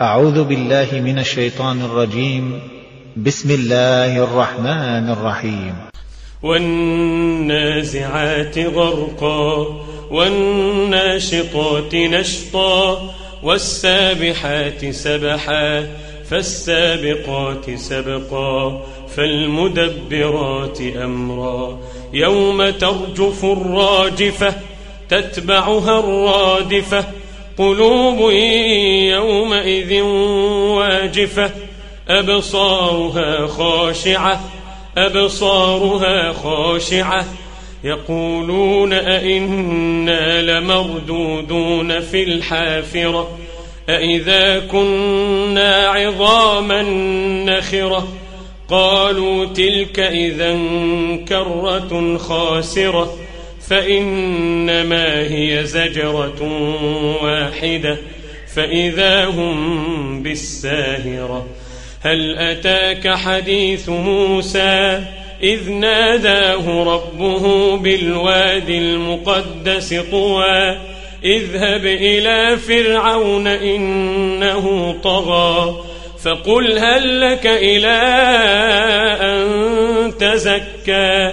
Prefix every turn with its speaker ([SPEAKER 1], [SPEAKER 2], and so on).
[SPEAKER 1] أعوذ بالله من الشيطان الرجيم. بسم الله الرحمن الرحيم.
[SPEAKER 2] والنازعات غرقا والناشطات نشطا والسابحات سبحا فالسابقات سبقا فالمدبرات أمرا. يوم ترجف الراجفة تتبعها الرادفة قلوب يومئذ واجفة أبصارها خاشعة أبصارها خاشعة. يقولون أئنا لمردودون في الحافرة أئذا كنا عظاما نخرة. قالوا تلك إذا كرة خاسرة. فإنما هي زجرة واحدة. فإذا هم بالساهرة هل أتاك حديث موسى؟ إذ ناداه ربه بالوادي المقدس طوى. اذهب إلى فرعون إنه طغى فقل هل لك إلى أن تزكى؟